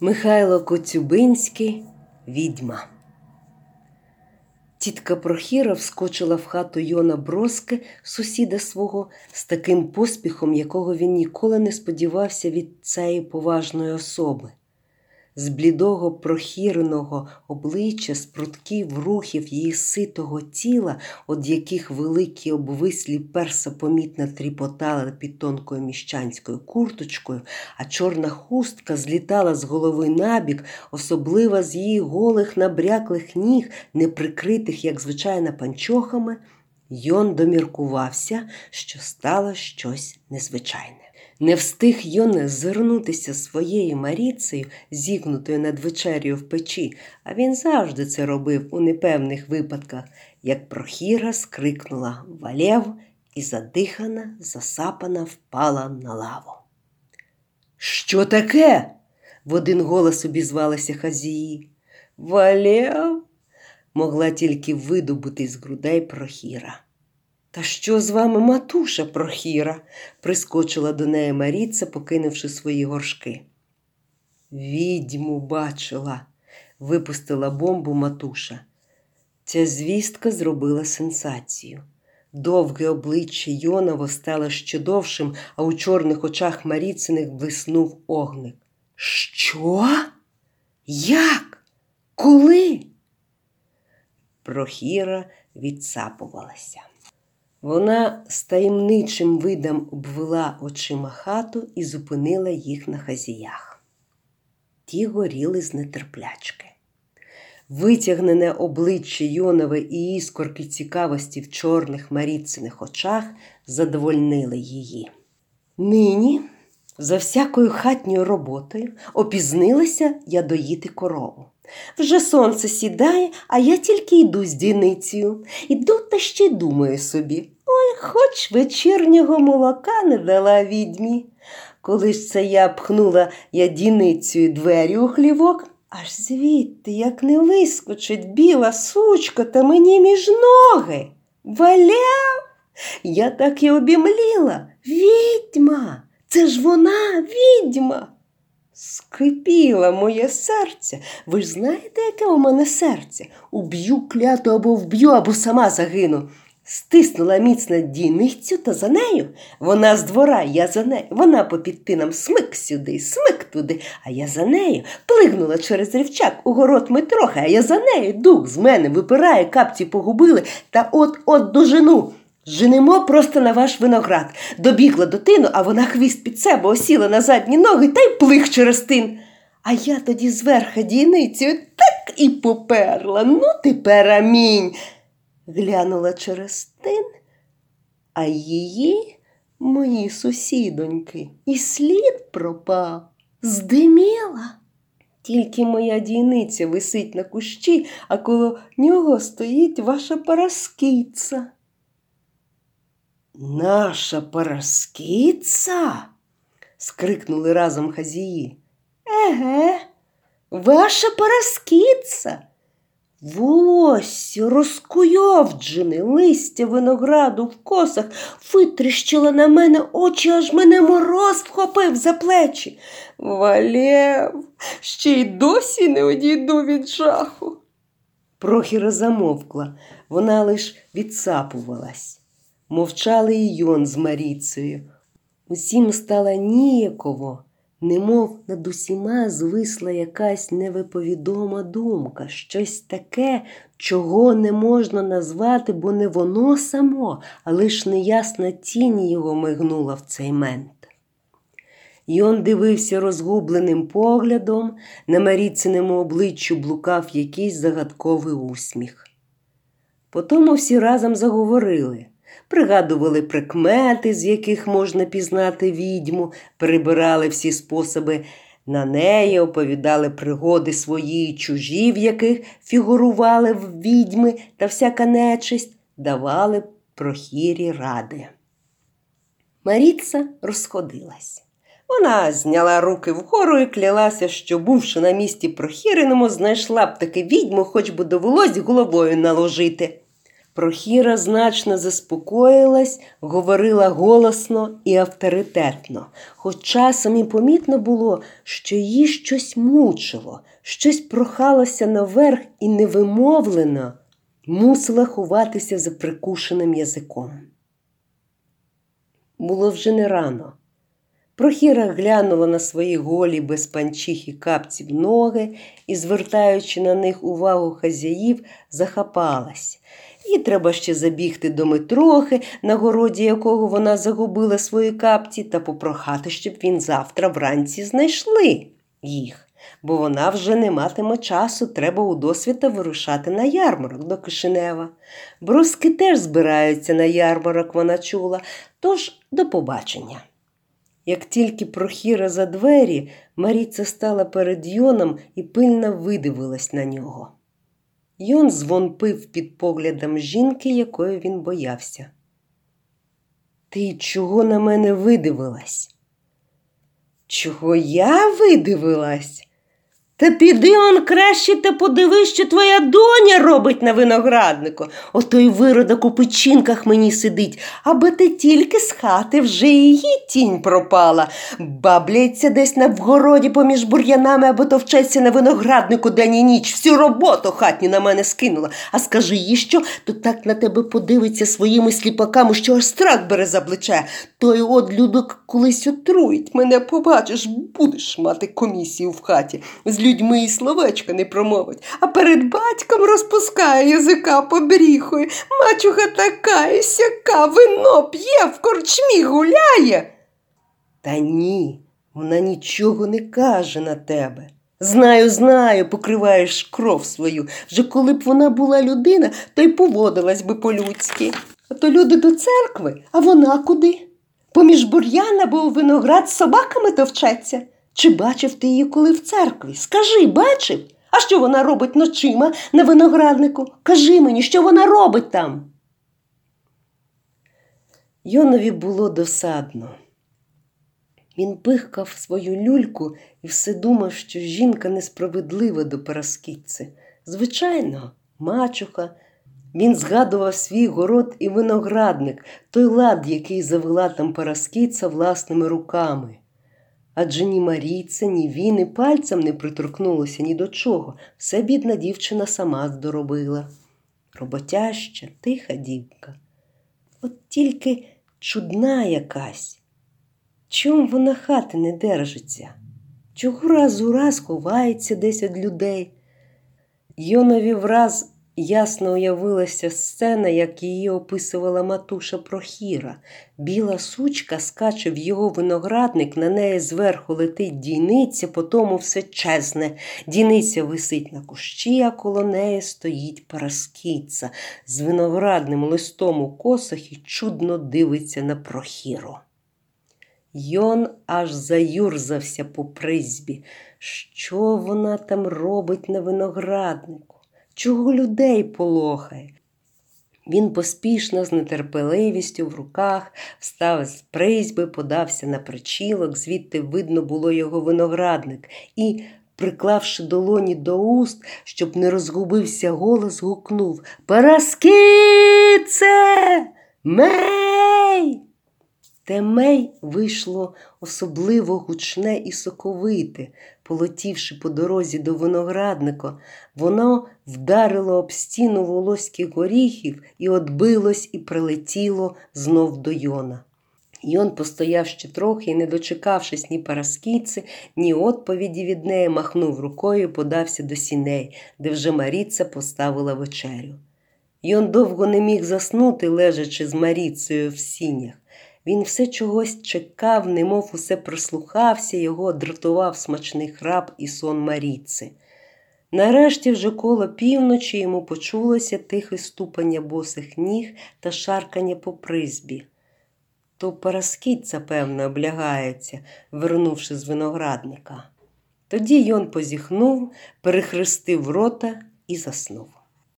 Михайло Коцюбинський відьма. Тітка Прохіра вскочила в хату Йона Броски, сусіда свого, з таким поспіхом, якого він ніколи не сподівався від цієї поважної особи з блідого прохіреного обличчя, з прутків рухів її ситого тіла, од яких великі обвислі перса помітно тріпотали під тонкою міщанською курточкою, а чорна хустка злітала з голови набік, особливо з її голих набряклих ніг, не прикритих, як звичайно, панчохами, Йон доміркувався, що стало щось незвичайне. Не встиг Йоне звернутися своєю Маріцею, зігнутою над вечерю в печі, а він завжди це робив у непевних випадках, як прохіра скрикнула Валєв і задихана, засапана, впала на лаву. Що таке? в один голос обізвалися хазії. Валєв могла тільки видобути з грудей прохіра. Та що з вами, матуша прохіра? прискочила до неї Маріця, покинувши свої горшки. Відьму бачила, випустила бомбу матуша. Ця звістка зробила сенсацію. Довге обличчя Йонова стало ще довшим, а у чорних очах Маріциних блиснув огник. Що? Як? Коли? Прохіра відсапувалася. Вона з таємничим видом обвела очима хату і зупинила їх на хазіях. Ті горіли з нетерплячки. Витягнене обличчя Йонове і іскорки цікавості в чорних маріциних очах задовольнили її. Нині, за всякою хатньою роботою, опізнилася я доїти корову. Вже сонце сідає, а я тільки йду з діницею. Іду та ще й думаю собі. Ой, хоч вечірнього молока не дала відьмі. Коли ж це я пхнула я діницею двері у хлівок, аж звідти, як не вискочить біла сучка та мені між ноги. Валяв, я так і обімліла. Відьма, це ж вона відьма. Скрипіло моє серце. Ви ж знаєте, яке у мене серце? Уб'ю кляту або вб'ю, або сама загину. Стиснула міцно дійницю та за нею. Вона з двора, я за нею. Вона по підпинам смик сюди, смик туди, а я за нею. Плигнула через рівчак у город ми трохи, а я за нею. Дух з мене випирає, капці погубили та от-от дожену. Женемо просто на ваш виноград. Добігла до тину, а вона хвіст під себе осіла на задні ноги та й плих через тин. А я тоді зверха дійницею так і поперла. Ну, тепер амінь. Глянула через тин, а її мої сусідоньки, і слід пропав, здиміла. Тільки моя дійниця висить на кущі, а коло нього стоїть ваша параскиця. Наша Параскіца? скрикнули разом хазії. Еге, ваша Параскіца? Волосся розкуйовджене, листя винограду в косах витріщила на мене очі, аж мене мороз вхопив за плечі. Валєв, ще й досі не одійду від жаху. Прохіра замовкла, вона лиш відсапувалась. Мовчали і Йон з Маріцею. Усім стало ніяково, немов над усіма звисла якась невиповідома думка, щось таке, чого не можна назвати, бо не воно само, а лиш неясна тінь його мигнула в цей мент. Йон дивився розгубленим поглядом, на Маріциному обличчю блукав якийсь загадковий усміх. Потому всі разом заговорили пригадували прикмети, з яких можна пізнати відьму, перебирали всі способи на неї, оповідали пригоди свої і чужі, в яких фігурували в відьми та всяка нечисть, давали прохірі ради. Маріца розходилась. Вона зняла руки вгору і клялася, що, бувши на місці прохіреному, знайшла б таки відьму, хоч би довелось головою наложити. Прохіра значно заспокоїлась, говорила голосно і авторитетно, хоч часом і помітно було, що її щось мучило, щось прохалося наверх і невимовлено мусила ховатися за прикушеним язиком. Було вже не рано. Прохіра глянула на свої голі без панчіх і капців ноги і, звертаючи на них увагу хазяїв, захапалась. І треба ще забігти до Митрохи, на городі якого вона загубила свої капці, та попрохати, щоб він завтра вранці знайшли їх, бо вона вже не матиме часу, треба у досвіта вирушати на ярмарок до Кишинева. Бруски теж збираються на ярмарок, вона чула, тож до побачення. Як тільки прохіра за двері, Маріця стала перед Йоном і пильно видивилась на нього. Йон звонпив під поглядом жінки, якої він боявся. Ти чого на мене видивилась? Чого я видивилась? Та піди он краще та подивись, що твоя доня робить на винограднику. Отой виродок у печінках мені сидить, аби ти тільки з хати вже її тінь пропала. Бабляється десь на вгороді поміж бур'янами або товчеться на винограднику день і ніч. Всю роботу хатню на мене скинула. А скажи їй що, то так на тебе подивиться своїми сліпаками, що аж страх бере за плече. Той от людок колись отруїть мене, побачиш, будеш мати комісію в хаті. З людьми і словечка не промовить, а перед батьком розпускає язика побріхує. Мачуха така і сяка, вино п'є, в корчмі гуляє. Та ні, вона нічого не каже на тебе. Знаю, знаю, покриваєш кров свою. Вже коли б вона була людина, то й поводилась би по-людськи. А то люди до церкви, а вона куди? Поміж бур'ян або виноград з собаками товчеться. Чи бачив ти її коли в церкві? Скажи, бачив? А що вона робить ночима на винограднику? Кажи мені, що вона робить там? Йонові було досадно. Він пихкав свою люльку і все думав, що жінка несправедлива до Параскітці. Звичайно, мачуха. Він згадував свій город і виноградник, той лад, який завела там Параскіця власними руками. Адже ні Марійця, ні він і пальцем не приторкнулося ні до чого. Все бідна дівчина сама здоробила. Роботяща, тиха дівка. От тільки чудна якась. Чом вона хати не держиться? Чого раз у раз ховається десь від людей? Йонові враз Ясно уявилася сцена, як її описувала матуша Прохіра. Біла сучка скаче в його виноградник, на неї зверху летить дійниця, потому все чесне. Дійниця висить на кущі, а коло неї стоїть параскіця з виноградним листом у косах і чудно дивиться на Прохіру. Йон аж заюрзався по призбі. Що вона там робить на винограднику? Чого людей полохає. Він поспішно, з нетерпеливістю в руках, встав з призьби, подався на причілок, звідти видно було його виноградник, і, приклавши долоні до уст, щоб не розгубився голос, гукнув Параскіце! Мей! Темей вийшло особливо гучне і соковите, полетівши по дорозі до виноградника, воно вдарило об стіну волоських горіхів і отбилось і прилетіло знов до Йона. Йон постояв ще трохи і, не дочекавшись ні параскійці, ні відповіді від неї, махнув рукою і подався до сіней, де вже Маріця поставила вечерю. Йон довго не міг заснути, лежачи з Маріцею в сінях. Він все чогось чекав, немов усе прислухався, його дратував смачний храп і сон Маріци. Нарешті, вже коло півночі, йому почулося тихе ступання босих ніг та шаркання по призбі. То Параскітця, певно, облягається, вернувши з виноградника. Тоді Йон позіхнув, перехрестив рота і заснув.